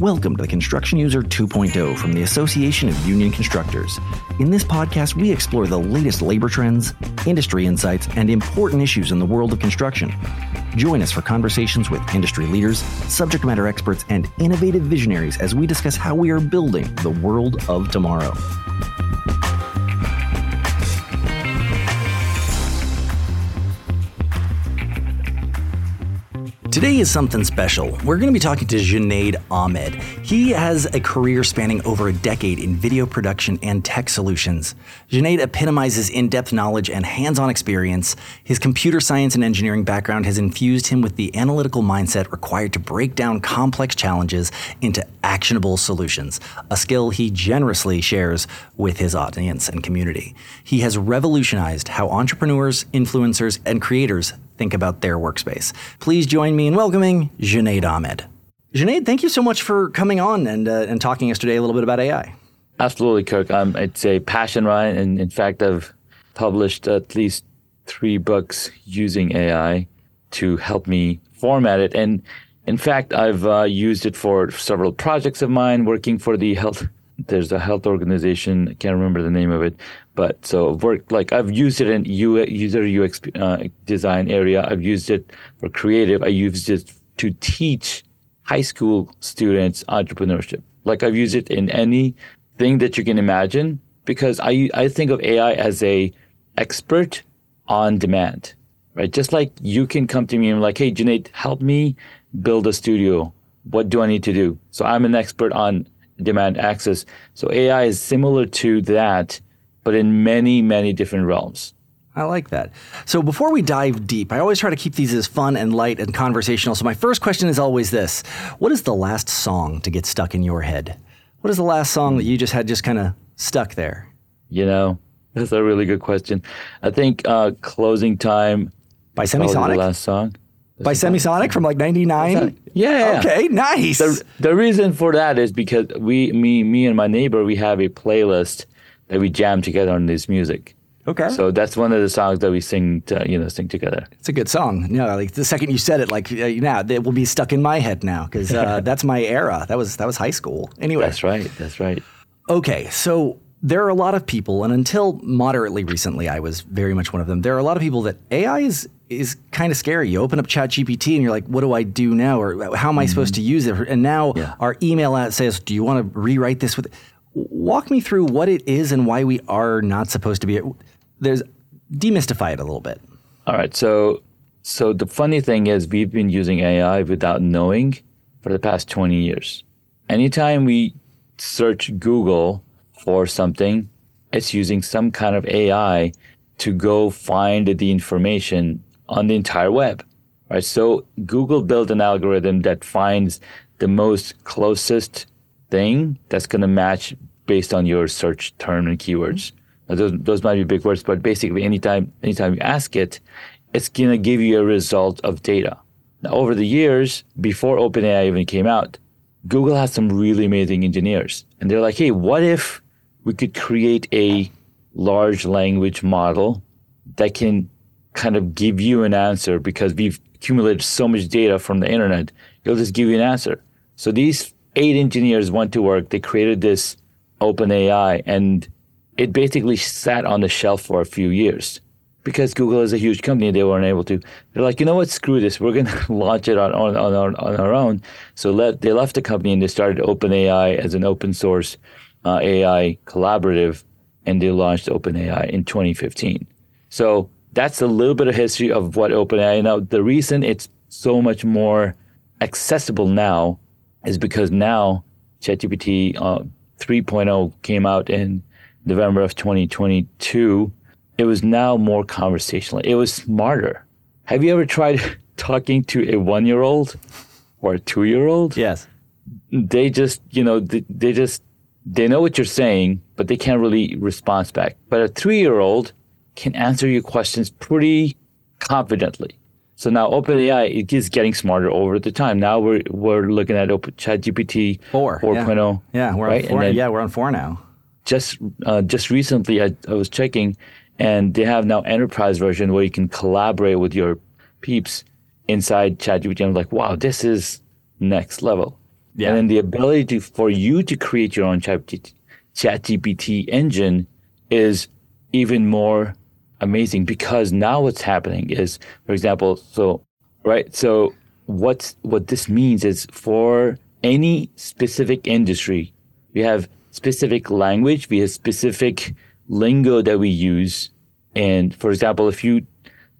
Welcome to the Construction User 2.0 from the Association of Union Constructors. In this podcast, we explore the latest labor trends, industry insights, and important issues in the world of construction. Join us for conversations with industry leaders, subject matter experts, and innovative visionaries as we discuss how we are building the world of tomorrow. Today is something special. We're going to be talking to Junaid Ahmed. He has a career spanning over a decade in video production and tech solutions. Junaid epitomizes in depth knowledge and hands on experience. His computer science and engineering background has infused him with the analytical mindset required to break down complex challenges into actionable solutions, a skill he generously shares with his audience and community. He has revolutionized how entrepreneurs, influencers, and creators think about their workspace. Please join me in welcoming Junaid Ahmed. Junaid, thank you so much for coming on and, uh, and talking us today a little bit about AI. Absolutely, Kirk. Um, it's a passion, right? And in fact, I've published at least three books using AI to help me format it. And in fact, I've uh, used it for several projects of mine working for the health. There's a health organization. I can't remember the name of it, but so work like I've used it in user UX uh, design area. I've used it for creative. I used it to teach high school students entrepreneurship. Like I've used it in anything that you can imagine because I I think of AI as a expert on demand, right? Just like you can come to me and like, hey, Junaid, help me build a studio. What do I need to do? So I'm an expert on demand access. So AI is similar to that but in many, many different realms. I like that. So before we dive deep, I always try to keep these as fun and light and conversational. So my first question is always this What is the last song to get stuck in your head? What is the last song that you just had just kind of stuck there? You know, that's a really good question. I think uh, Closing Time by Semisonic. The last song. By Semisonic from like 99? Yeah, yeah. Okay, nice. The, the reason for that is because we, me, me and my neighbor, we have a playlist that we jam together on this music. Okay. So that's one of the songs that we sing, to, you know, sing together. It's a good song. You know, like the second you said it, like uh, now it will be stuck in my head now because uh, that's my era. That was that was high school. Anyway. That's right. That's right. Okay, so there are a lot of people, and until moderately recently, I was very much one of them. There are a lot of people that AI is is kind of scary. You open up ChatGPT and you're like, "What do I do now?" Or "How am I mm-hmm. supposed to use it?" And now yeah. our email says, "Do you want to rewrite this with?" walk me through what it is and why we are not supposed to be. There's demystify it a little bit. All right. So, so the funny thing is, we've been using AI without knowing for the past 20 years. Anytime we search Google for something, it's using some kind of AI to go find the information on the entire web. Right. So Google built an algorithm that finds the most closest thing that's going to match based on your search term and keywords. Mm-hmm. Now, those, those might be big words, but basically, anytime anytime you ask it, it's going to give you a result of data. Now, over the years, before OpenAI even came out, Google has some really amazing engineers, and they're like, "Hey, what if we could create a large language model that can kind of give you an answer because we've accumulated so much data from the internet. It'll just give you an answer. So these eight engineers went to work. They created this open AI and it basically sat on the shelf for a few years because Google is a huge company. They weren't able to. They're like, you know what? Screw this. We're going to launch it on, on, on, our, on our own. So let, they left the company and they started OpenAI as an open source uh, AI collaborative, and they launched OpenAI in 2015. So that's a little bit of history of what OpenAI. Now, the reason it's so much more accessible now is because now ChatGPT uh, 3.0 came out in November of 2022. It was now more conversational. It was smarter. Have you ever tried talking to a one year old or a two year old? Yes. They just, you know, they, they just, they know what you're saying, but they can't really respond back. But a three year old can answer your questions pretty confidently. So now OpenAI it is getting smarter over the time. Now we're we're looking at Open ChatGPT four 4.0. Yeah, yeah we're right? on four. yeah, we're on four now. Just uh, just recently, I, I was checking, and they have now enterprise version where you can collaborate with your peeps inside ChatGPT. I'm like, wow, this is next level. Yeah. And then the ability to, for you to create your own ChatGPT, chat engine is even more amazing because now what's happening is, for example, so, right. So what's, what this means is for any specific industry, we have specific language, we have specific lingo that we use. And for example, if you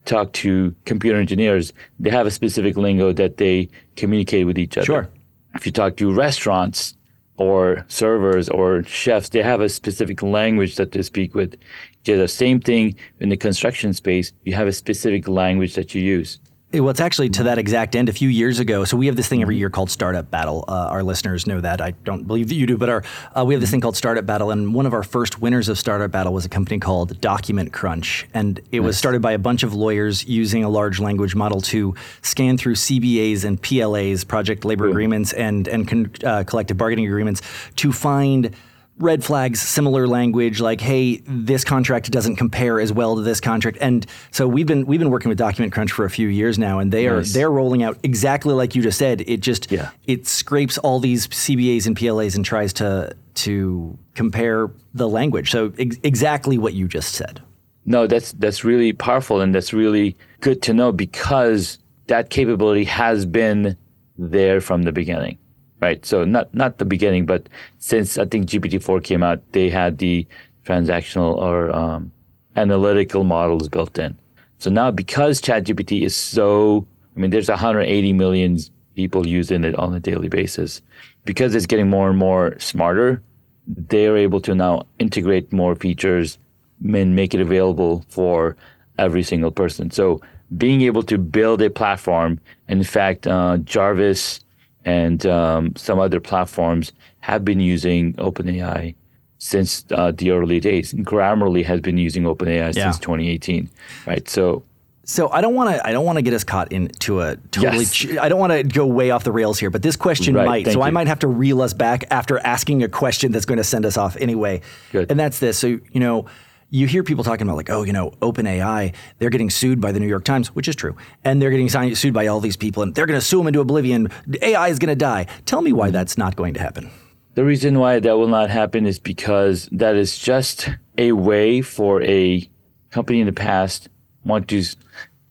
talk to computer engineers, they have a specific lingo that they communicate with each other. Sure. If you talk to restaurants or servers or chefs, they have a specific language that they speak with. The same thing in the construction space, you have a specific language that you use. Well, it's actually to that exact end. A few years ago, so we have this thing every year called Startup Battle. Uh, our listeners know that. I don't believe that you do, but our uh, we have this thing called Startup Battle, and one of our first winners of Startup Battle was a company called Document Crunch, and it was started by a bunch of lawyers using a large language model to scan through CBAs and PLAs, project labor agreements, and and con- uh, collective bargaining agreements to find red flags, similar language, like, hey, this contract doesn't compare as well to this contract. And so we've been we've been working with Document Crunch for a few years now, and they are they're rolling out exactly like you just said. It just Yeah. it scrapes all these CBAs and PLAs and tries to to compare the language. So ex- exactly what you just said. No, that's that's really powerful and that's really good to know because that capability has been there from the beginning, right? So not not the beginning, but since I think GPT four came out, they had the transactional or um, analytical models built in. So now because ChatGPT is so, I mean, there's 180 million people using it on a daily basis. Because it's getting more and more smarter, they're able to now integrate more features and make it available for every single person. So being able to build a platform, in fact, uh, Jarvis and um, some other platforms have been using OpenAI since uh, the early days. Grammarly has been using OpenAI Yeah. since 2018, right? So So I don't want to. I don't want to get us caught into a totally. Yes. ch- I don't want to go way off the rails here, but this question Right, might. So I might have to reel us back after asking a question that's going to send us off anyway. Good. And that's this. So you know, you hear people talking about like, oh, you know, OpenAI, they're getting sued by the New York Times, which is true, and they're getting sued by all these people, and they're going to sue them into oblivion. AI is going to die. Tell me why that's not going to happen. The reason why that will not happen is because that is just a way for a company in the past want to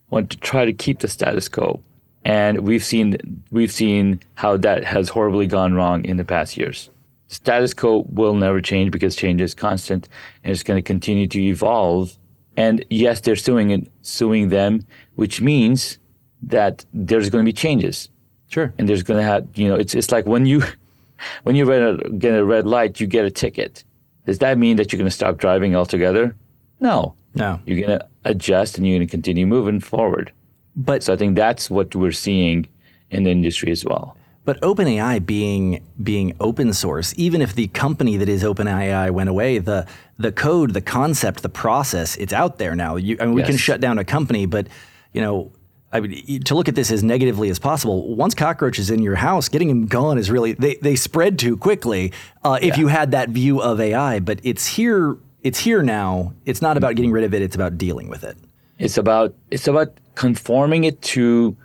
want to try to keep the status quo, and we've seen we've seen how that has horribly gone wrong in the past years. Status quo will never change because change is constant, and it's going to continue to evolve. And yes, they're suing it, suing them, which means that there's going to be changes Sure. and there's gonna have you know it's it's like when you when you a, get a red light you get a ticket does that mean that you're gonna stop driving altogether no No. you're gonna adjust and you're gonna continue moving forward But so i think that's what we're seeing in the industry as well But OpenAI being being open source, even if the company that is OpenAI went away, the the code, the concept, the process, it's out there now. You, I mean, we can shut down a company, but you know, I mean, to look at this as negatively as possible. Once cockroach is in your house, getting them gone is really they they spread too quickly. Uh, if you had that view of AI, but it's here. It's here now. It's not about getting rid of it. It's about dealing with it. it's about it's about conforming it to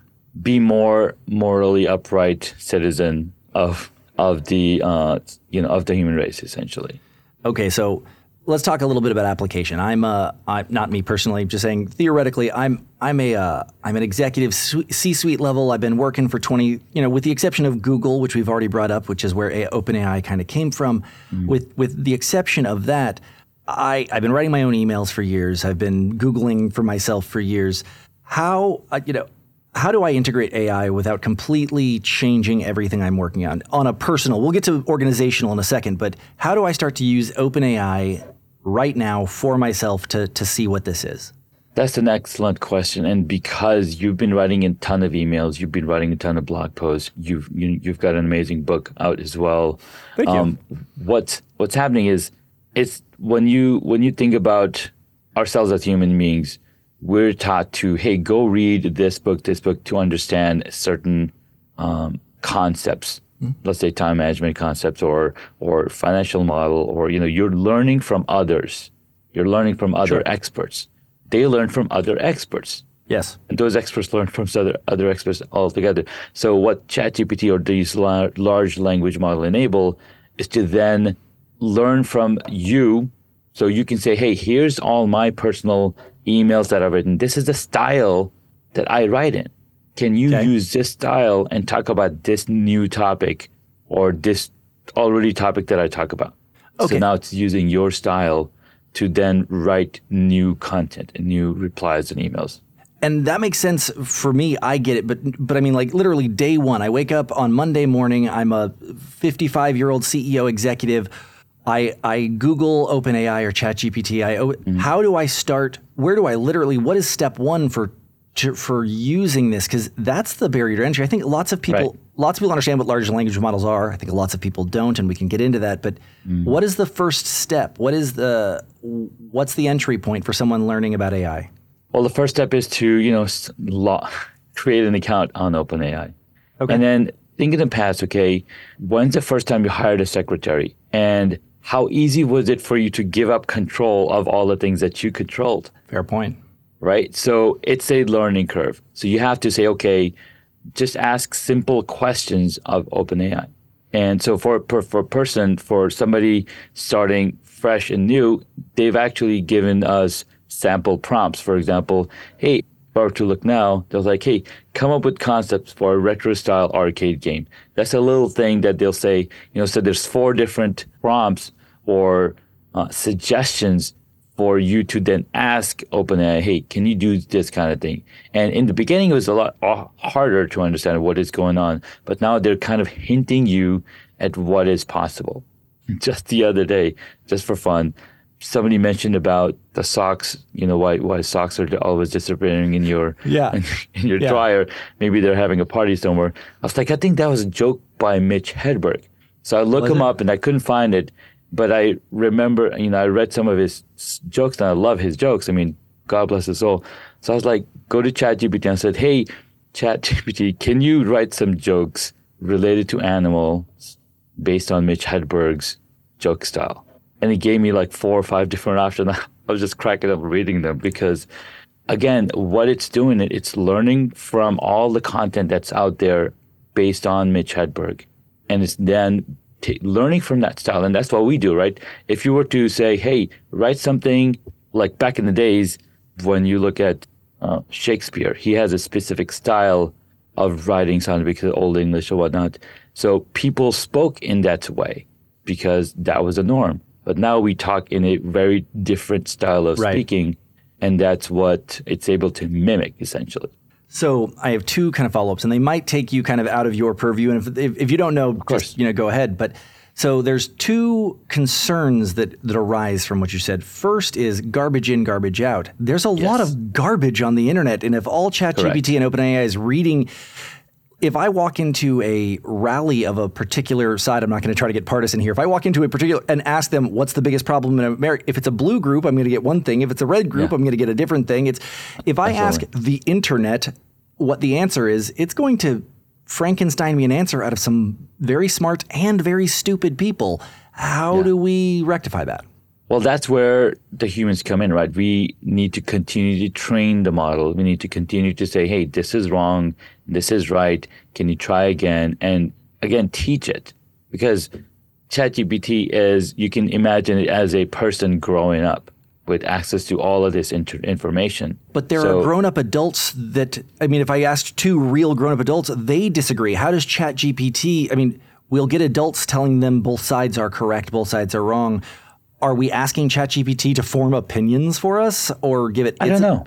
be more morally upright citizen of of the uh, you know of the human race essentially Okay, so let's talk a little bit about application. I'm uh, I'm not me personally, just saying theoretically. I'm I'm a uh, I'm an executive C-suite level. I've been working for 20, you know, with the exception of Google, which we've already brought up, which is where A- OpenAI kind of came from. With with the exception of that, I I've been writing my own emails for years. I've been googling for myself for years. How uh, you know. How do I integrate AI without completely changing everything I'm working on on a personal? We'll get to organizational in a second, but how do I start to use OpenAI right now for myself to to see what this is? That's an excellent question, and because you've been writing a ton of emails, you've been writing a ton of blog posts, you've you, you've got an amazing book out as well. Thank you. Um, what's what's happening is it's when you when you think about ourselves as human beings, we're taught to hey go read this book, this book to understand certain um, concepts. Let's say time management concepts or or financial model, or you know you're learning from others. You're learning from other experts they learn from other experts. Yes. And those experts learn from other, other experts altogether. So what ChatGPT or these la- large language model enable is to then learn from you. So you can say, hey, here's all my personal emails that I've written. This is the style that I write in. Can you okay. use this style and talk about this new topic or this already topic that I talk about? Okay. So now it's using your style to then write new content and new replies and emails. And that makes sense for me. I get it, but but I mean, like literally day one. I wake up on Monday morning. I'm a 55 year old CEO executive. I I Google OpenAI or ChatGPT. I mm-hmm. how do I start? Where do I literally? What is step one for to, for using this? Because that's the barrier to entry. I think lots of people right. lots of people understand what large language models are. I think lots of people don't, and we can get into that. But mm-hmm. what is the first step? What is the what's the entry point for someone learning about AI? Well, the first step is to, you know, law, create an account on OpenAI. Okay. And then think in the past, okay, when's the first time you hired a secretary? And how easy was it for you to give up control of all the things that you controlled? Fair point. Right? So it's a learning curve. So you have to say, okay, just ask simple questions of OpenAI. And so for, for, for a person, for somebody starting fresh and new, they've actually given us sample prompts. For example, hey, or to look now, they're like, hey, come up with concepts for a retro style arcade game. That's a little thing that they'll say, you know, so there's four different prompts or uh, suggestions for you to then ask OpenAI, hey, can you do this kind of thing? And in the beginning, it was a lot harder to understand what is going on, but now they're kind of hinting you at what is possible. Just the other day, just for fun, somebody mentioned about the socks, you know, why why socks are always disappearing in your yeah. in, your yeah. dryer. Maybe they're having a party somewhere. I was like, I think that was a joke by Mitch Hedberg. So I look him it? up and I couldn't find it, but I remember, you know, I read some of his jokes and I love his jokes. I mean, God bless his soul. So I was like, go to ChatGPT and said, Hey, ChatGPT, can you write some jokes related to animals based on Mitch Hedberg's joke style? And he gave me like four or five different options. I was just cracking up reading them because, again, what it's doing, it's learning from all the content that's out there based on Mitch Hedberg, and it's then t- learning from that style, and that's what we do, right? If you were to say, "Hey, write something," like back in the days when you look at uh, Shakespeare, he has a specific style of writing, something because of Old English or whatnot. So people spoke in that way because that was the norm. But now we talk in a very different style of right. speaking, and that's what it's able to mimic essentially. So I have two kind of follow-ups, and they might take you kind of out of your purview. And if, if, if you don't know, of course. just you know, go ahead. But so there's two concerns that that arise from what you said. First is garbage in, garbage out. There's a yes. lot of garbage on the internet, and if all ChatGPT and OpenAI is reading if I walk into a rally of a particular side, I'm not going to try to get partisan here. If I walk into a particular and ask them what's the biggest problem in America, if it's a blue group, I'm going to get one thing. If it's a red group, yeah. I'm going to get a different thing. It's if I Absolutely. ask the internet what the answer is, it's going to Frankenstein me an answer out of some very smart and very stupid people. How yeah. do we rectify that? Well, that's where the humans come in, right? We need to continue to train the model. We need to continue to say, hey, this is wrong, this is right. Can you try again? And again, teach it. Because ChatGPT is, you can imagine it as a person growing up with access to all of this inter- information. But there so, are grown up adults that, I mean, if I asked two real grown up adults, they disagree. How does ChatGPT, I mean, we'll get adults telling them both sides are correct, both sides are wrong are we asking ChatGPT to form opinions for us or give it? I don't know.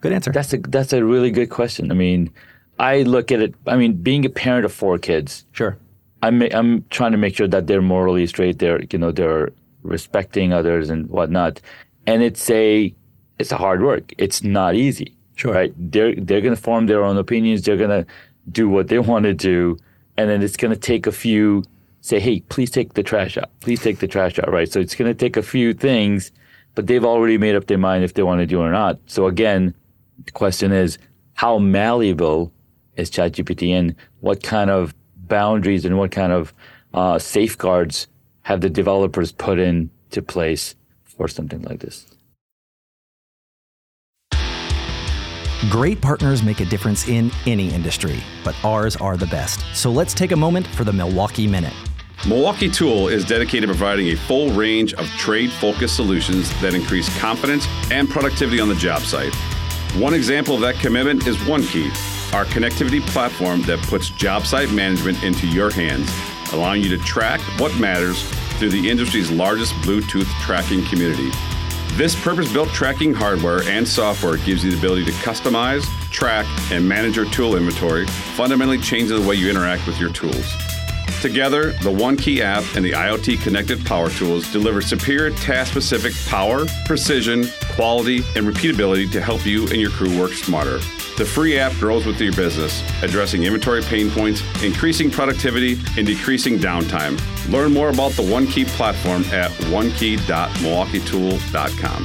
good answer. That's a that's a really good question. I mean, I look at it. I mean, being a parent of four kids, sure. I'm I'm trying to make sure that they're morally straight. They're you know they're respecting others and whatnot. And it's a it's a hard work. It's not easy. Sure. Right. They're they're gonna form their own opinions. They're gonna do what they want to do, and then it's gonna take a few say, hey, please take the trash out. Please take the trash out, right? So it's going to take a few things, but they've already made up their mind if they want to do it or not. So again, the question is, how malleable is ChatGPT and what kind of boundaries and what kind of uh, safeguards have the developers put into place for something like this? Great partners make a difference in any industry, but ours are the best. So let's take a moment for the Milwaukee Minute. Milwaukee Tool is dedicated to providing a full range of trade focused solutions that increase confidence and productivity on the job site. One example of that commitment is OneKey, our connectivity platform that puts job site management into your hands, allowing you to track what matters through the industry's largest Bluetooth tracking community. This purpose built tracking hardware and software gives you the ability to customize, track, and manage your tool inventory, fundamentally changing the way you interact with your tools. Together, the OneKey app and the IoT connected power tools deliver superior task specific power, precision, quality, and repeatability to help you and your crew work smarter. The free app grows with your business, addressing inventory pain points, increasing productivity, and decreasing downtime. Learn more about the OneKey platform at onekey.milwaukeetool.com.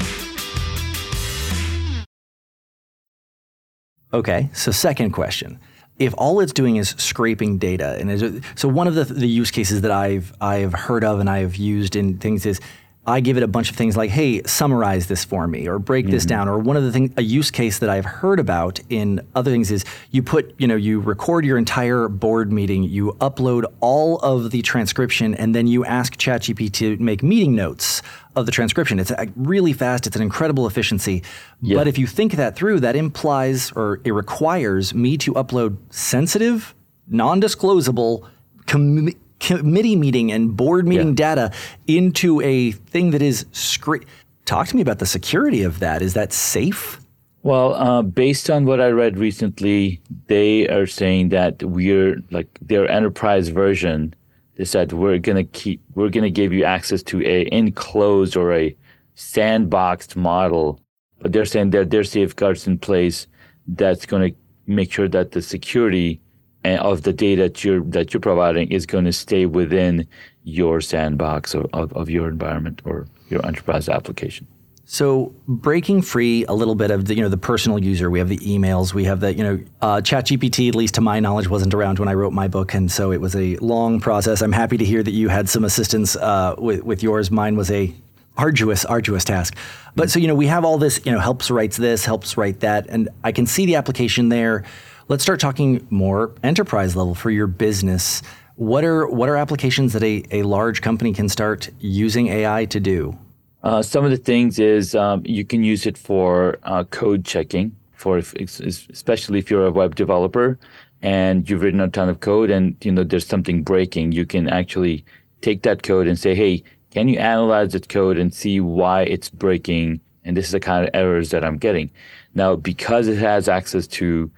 Okay, so second question. If all it's doing is scraping data, and so one of the, the use cases that I've I've heard of and I've used in things is I give it a bunch of things like, hey, summarize this for me or break mm-hmm. this down. Or one of the things, a use case that I've heard about in other things is you put, you know, you record your entire board meeting, you upload all of the transcription, and then you ask ChatGPT to make meeting notes of the transcription. It's really fast, it's an incredible efficiency. Yeah. But if you think that through, that implies or it requires me to upload sensitive, non disclosable, com- committee meeting and board meeting yeah. data into a thing that is scre- talk to me about the security of that is that safe well uh, based on what i read recently they are saying that we're like their enterprise version they said we're going to keep we're going to give you access to a enclosed or a sandboxed model but they're saying that there are safeguards in place that's going to make sure that the security of the data that you're that you're providing is going to stay within your sandbox of, of, of your environment or your enterprise application. So breaking free a little bit of the you know the personal user, we have the emails, we have the you know uh, ChatGPT. At least to my knowledge, wasn't around when I wrote my book, and so it was a long process. I'm happy to hear that you had some assistance uh, with with yours. Mine was a arduous arduous task. But so you know we have all this you know helps writes this, helps write that, and I can see the application there. Let's start talking more enterprise level for your business. What are what are applications that a, a large company can start using AI to do? Uh, some of the things is um, you can use it for uh, code checking, for if, especially if you're a web developer and you've written a ton of code and you know there's something breaking. You can actually take that code and say, hey, can you analyze that code and see why it's breaking? And this is the kind of errors that I'm getting. Now, because it has access to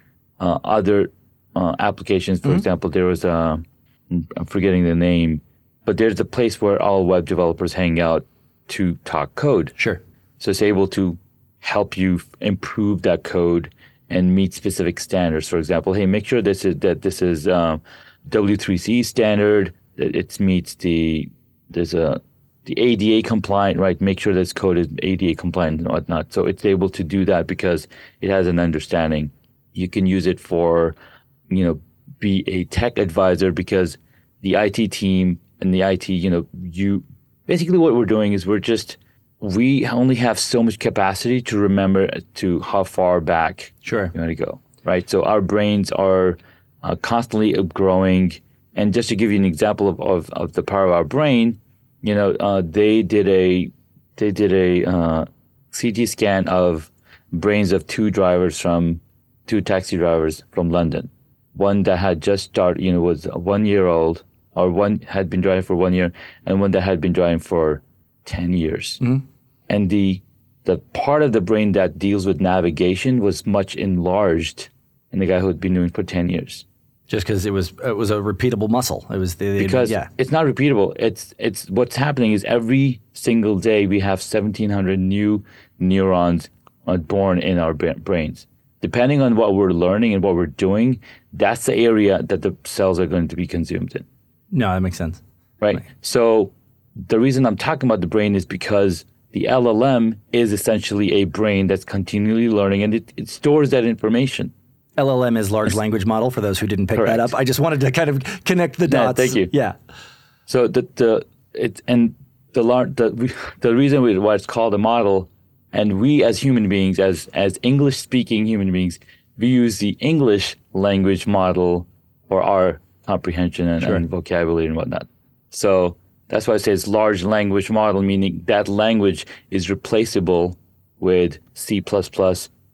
uh, other uh, applications. For mm-hmm. example, there was a, I'm forgetting the name, but there's a place where all web developers hang out to talk code. Sure. So it's able to help you improve that code and meet specific standards. For example, hey, make sure this is that this is um, W3C standard. That it meets the there's a the ADA compliant, right? Make sure this code is ADA compliant and whatnot. So it's able to do that because it has an understanding you can use it for, you know, be a tech advisor because the IT team and the IT, you know, you basically what we're doing is we're just we only have so much capacity to remember to how far back sure. you want to go, right? So our brains are uh, constantly growing. And just to give you an example of, of, of the power of our brain, you know, uh, they did a they did a uh, CT scan of brains of two drivers from two taxi drivers from London. One that had just started, you know, was one year old, or one had been driving for one year, and one that had been driving for 10 years. Mm-hmm. And the, the part of the brain that deals with navigation was much enlarged in the guy who had been doing it for 10 years. Just because it was it was a repeatable muscle. It was the, because yeah. it's not repeatable. It's it's what's happening is every single day we have 1,700 new neurons born in our brains depending on what we're learning and what we're doing, that's the area that the cells are going to be consumed in. No, that makes sense. Right. right. So the reason I'm talking about the brain is because the LLM is essentially a brain that's continually learning and it, it stores that information. LLM is large language model for those who didn't pick Correct. that up. I just wanted to kind of connect the dots. Yeah, thank you. Yeah. So the the it and the the the reason why it's called a model And we as human beings, as as English speaking human beings, we use the English language model for our comprehension and, Sure. and vocabulary and whatnot. So that's why I say it's large language model, meaning that language is replaceable with C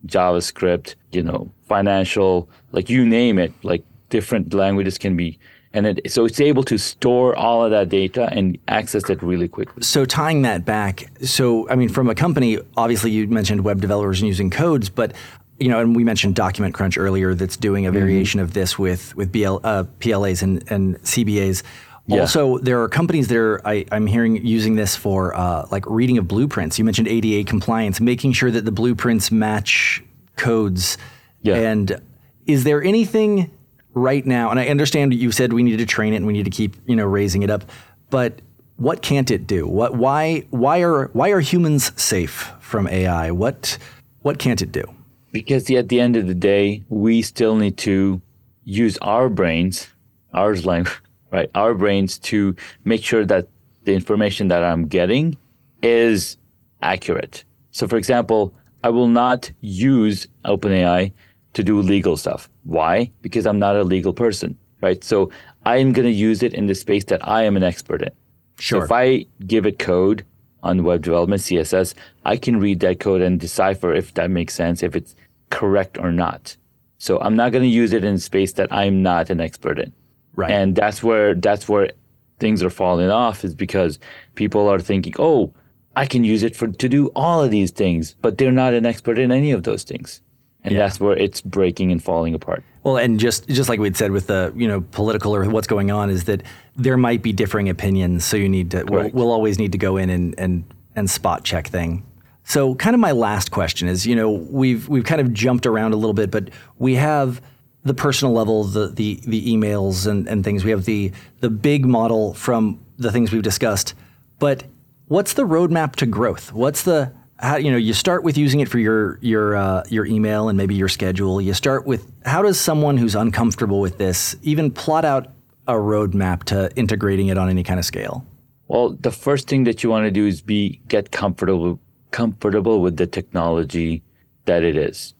JavaScript, you know, financial, like you name it, like different languages can be. And it, so it's able to store all of that data and access it really quickly. So tying that back, so I mean, from a company, obviously you mentioned web developers and using codes, but you know, and we mentioned Document Crunch earlier, that's doing a variation of this with with BL, uh, PLAs and, and CBAs. Yeah. Also, there are companies that are I, I'm hearing using this for uh, like reading of blueprints. You mentioned ADA compliance, making sure that the blueprints match codes. Yeah. And is there anything right now? And I understand you said we need to train it and we need to keep you know raising it up, but what can't it do? What why why are why are humans safe from AI? What what can't it do? because at the end of the day, we still need to use our brains, ours language, right? Our brains to make sure that the information that I'm getting is accurate. So, for example, I will not use OpenAI to do legal stuff. Why? Because I'm not a legal person, right? So I'm going to use it in the space that I am an expert in. Sure. So if I give it code on web development, CSS, I can read that code and decipher if that makes sense, if it's correct or not. So I'm not going to use it in space that I'm not an expert in. Right. And that's where that's where things are falling off is because people are thinking, "Oh, I can use it for to do all of these things," but they're not an expert in any of those things. And that's where it's breaking and falling apart. Well, and just just like we'd said with the you know political or what's going on is that there might be differing opinions, so you need to we'll, we'll always need to go in and and and spot check thing. So, kind of my last question is, you know, we've we've kind of jumped around a little bit, but we have the personal level, the the the emails and and things. We have the the big model from the things we've discussed, but what's the roadmap to growth? What's the how, you know you start with using it for your your uh, your email and maybe your schedule. You start with how does someone who's uncomfortable with this even plot out a roadmap to integrating it on any kind of scale? Well, the first thing that you want to do is be get comfortable comfortable with the technology that it is.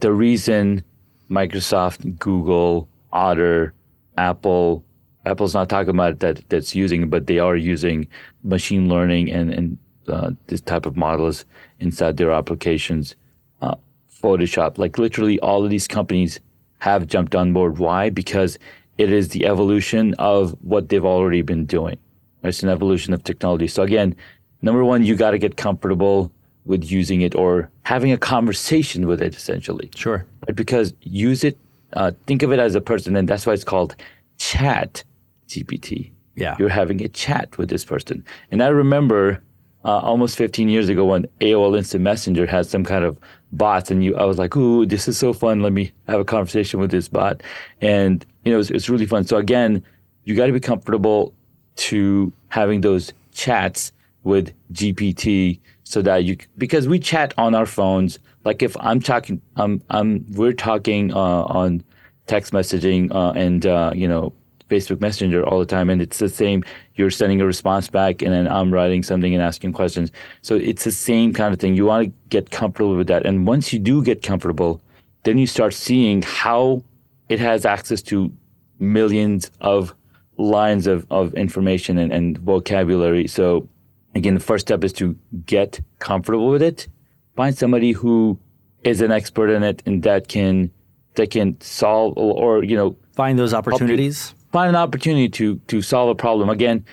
The reason Microsoft, Google, Otter, Apple, Apple's not talking about that that's using, but they are using machine learning and and uh, this type of models inside their applications. Uh, Photoshop, like literally all of these companies have jumped on board. Why? Because it is the evolution of what they've already been doing. It's an evolution of technology. So again, number one, you got to get comfortable with using it or having a conversation with it, essentially. Sure. Right? Because use it, uh, think of it as a person, and that's why it's called Chat GPT. Yeah. You're having a chat with this person. And I remember uh, almost 15 years ago when AOL Instant Messenger had some kind of bots, and you, I was like, "Ooh, this is so fun! Let me have a conversation with this bot." And you know, it's, it's really fun. So again, you got to be comfortable to having those chats with GPT so that you because we chat on our phones. Like if I'm talking, um, I'm we're talking uh, on text messaging uh, and uh, you know Facebook Messenger all the time, and it's the same. You're sending a response back, and then I'm writing something and asking questions. So it's the same kind of thing. You want to get comfortable with that, and once you do get comfortable, then you start seeing how it has access to millions of lines of, of information and, and vocabulary. So again, the first step is to get comfortable with it. Find somebody who is an expert in it and that can that can solve or, or you know Find those opportunities. Find an opportunity to to solve a problem. Again,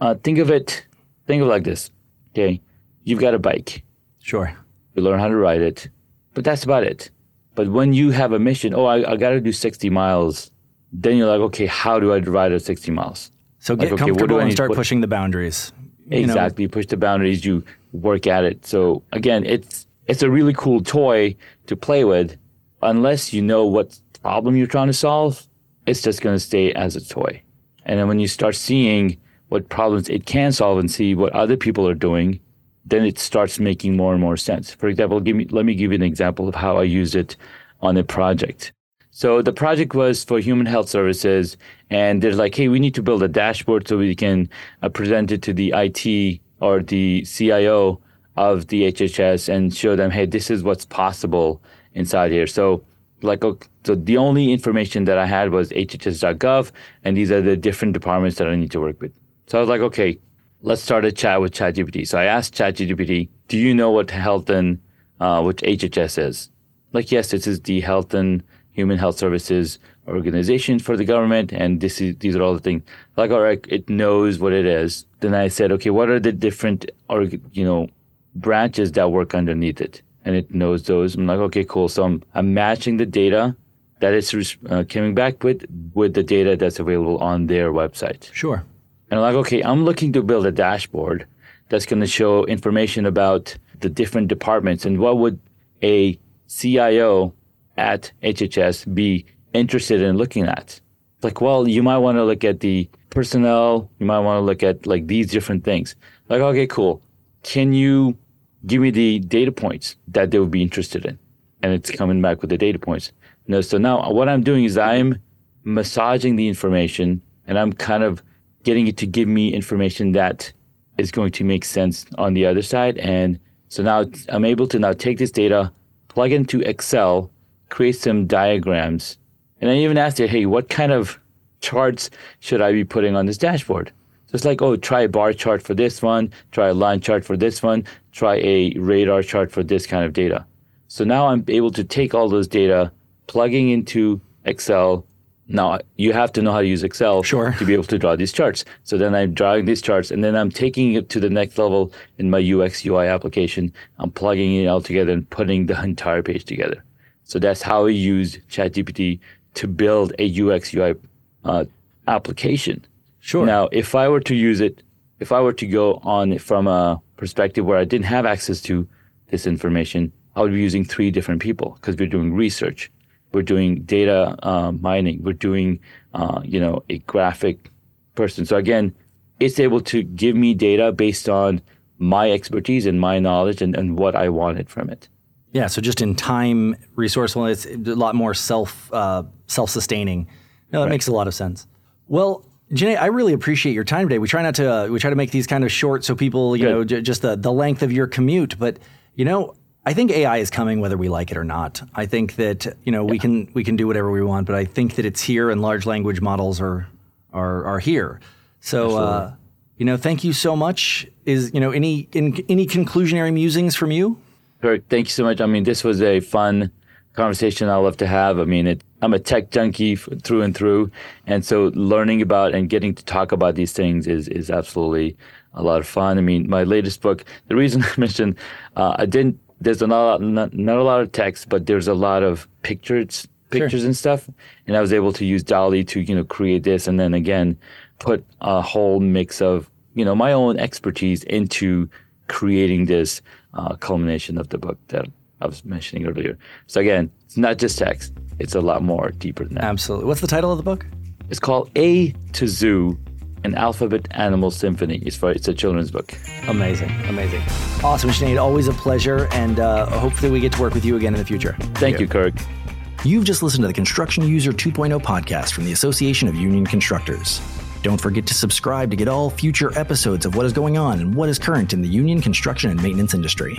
uh, think of it think of it like this. Okay, you've got a bike. Sure. You learn how to ride it, but that's about it. But when you have a mission, oh, I, I got to do 60 miles, then you're like, okay, how do I ride at 60 miles? So Like, get okay, comfortable and start pushing the boundaries. You know, Exactly. You push the boundaries, you work at it. So again, it's it's a really cool toy to play with. Unless you know what problem you're trying to solve, it's just going to stay as a toy. And then when you start seeing what problems it can solve and see what other people are doing, then it starts making more and more sense. For example, give me let me give you an example of how I used it on a project. So the project was for human health services, and they're like, "Hey, we need to build a dashboard so we can uh, present it to the IT or the CIO of the HHS and show them, hey, this is what's possible inside here. So, like, so the only information that I had was hhs.gov, and these are the different departments that I need to work with. So I was like, okay, let's start a chat with ChatGPT. So I asked ChatGPT, do you know what health and uh, what HHS is? Like, yes, this is the Health and Human Health Services organization for the government, and this is these are all the things. Like, all right, it knows what it is. Then I said, okay, what are the different, or you know, branches that work underneath it? And it knows those. I'm like, okay, cool. So I'm, I'm matching the data that it's uh, coming back with with the data that's available on their website. Sure. And I'm like, okay, I'm looking to build a dashboard that's going to show information about the different departments and what would a CIO at HHS be interested in looking at. Like, well, you might want to look at the personnel. You might want to look at like these different things. Like, okay, cool. Can you give me the data points that they would be interested in? And it's coming back with the data points. No, so now what I'm doing is I'm massaging the information and I'm kind of getting it to give me information that is going to make sense on the other side. And so now I'm able to now take this data, plug into Excel, create some diagrams, and I even asked it, hey, what kind of charts should I be putting on this dashboard? So it's like, oh, try a bar chart for this one, try a line chart for this one, try a radar chart for this kind of data. So now I'm able to take all those data, plugging into Excel, now you have to know how to use Excel sure. to be able to draw these charts. So then I'm drawing these charts and then I'm taking it to the next level in my UX UI application. I'm plugging it all together and putting the entire page together. So that's how we use ChatGPT to build a UX UI uh, application. Sure. Now, if I were to use it, if I were to go on from a perspective where I didn't have access to this information, I would be using three different people because we're doing research we're doing data uh, mining, we're doing, uh, you know, a graphic person. So again, it's able to give me data based on my expertise and my knowledge and, and what I wanted from it. Yeah, so just in time, resourceful, it's a lot more self uh, self sustaining. No, that right. makes a lot of sense. Well, Junaid, I really appreciate your time today. We try not to uh, we try to make these kind of short so people, you Good. know, j- just the the length of your commute. But you know, I think AI is coming whether we like it or not. I think that you know yeah. we can we can do whatever we want, but I think that it's here and large language models are are are here. So uh, you know, thank you so much. Is you know any in, any conclusionary musings from you? Kirk, thank you so much. I mean, this was a fun conversation I love to have. I mean, it, I'm a tech junkie through and through, and so learning about and getting to talk about these things is is absolutely a lot of fun. I mean, my latest book. The reason I mentioned uh, I didn't there's not, not not a lot of text, but there's a lot of pictures pictures sure. and stuff. And I was able to use DALL-E to you know create this, and then again put a whole mix of you know my own expertise into creating this uh, culmination of the book that I was mentioning earlier. So again, it's not just text; it's a lot more deeper than that. Absolutely. What's the title of the book? It's called A to Zoo an Alphabet Animal Symphony. It's, for, it's a children's book. Amazing, amazing. Awesome, Junaid. Always a pleasure, and uh, hopefully we get to work with you again in the future. Thank you, Kirk. You've just listened to the Construction User 2.0 podcast from the Association of Union Constructors. Don't forget to subscribe to get all future episodes of what is going on and what is current in the union construction and maintenance industry.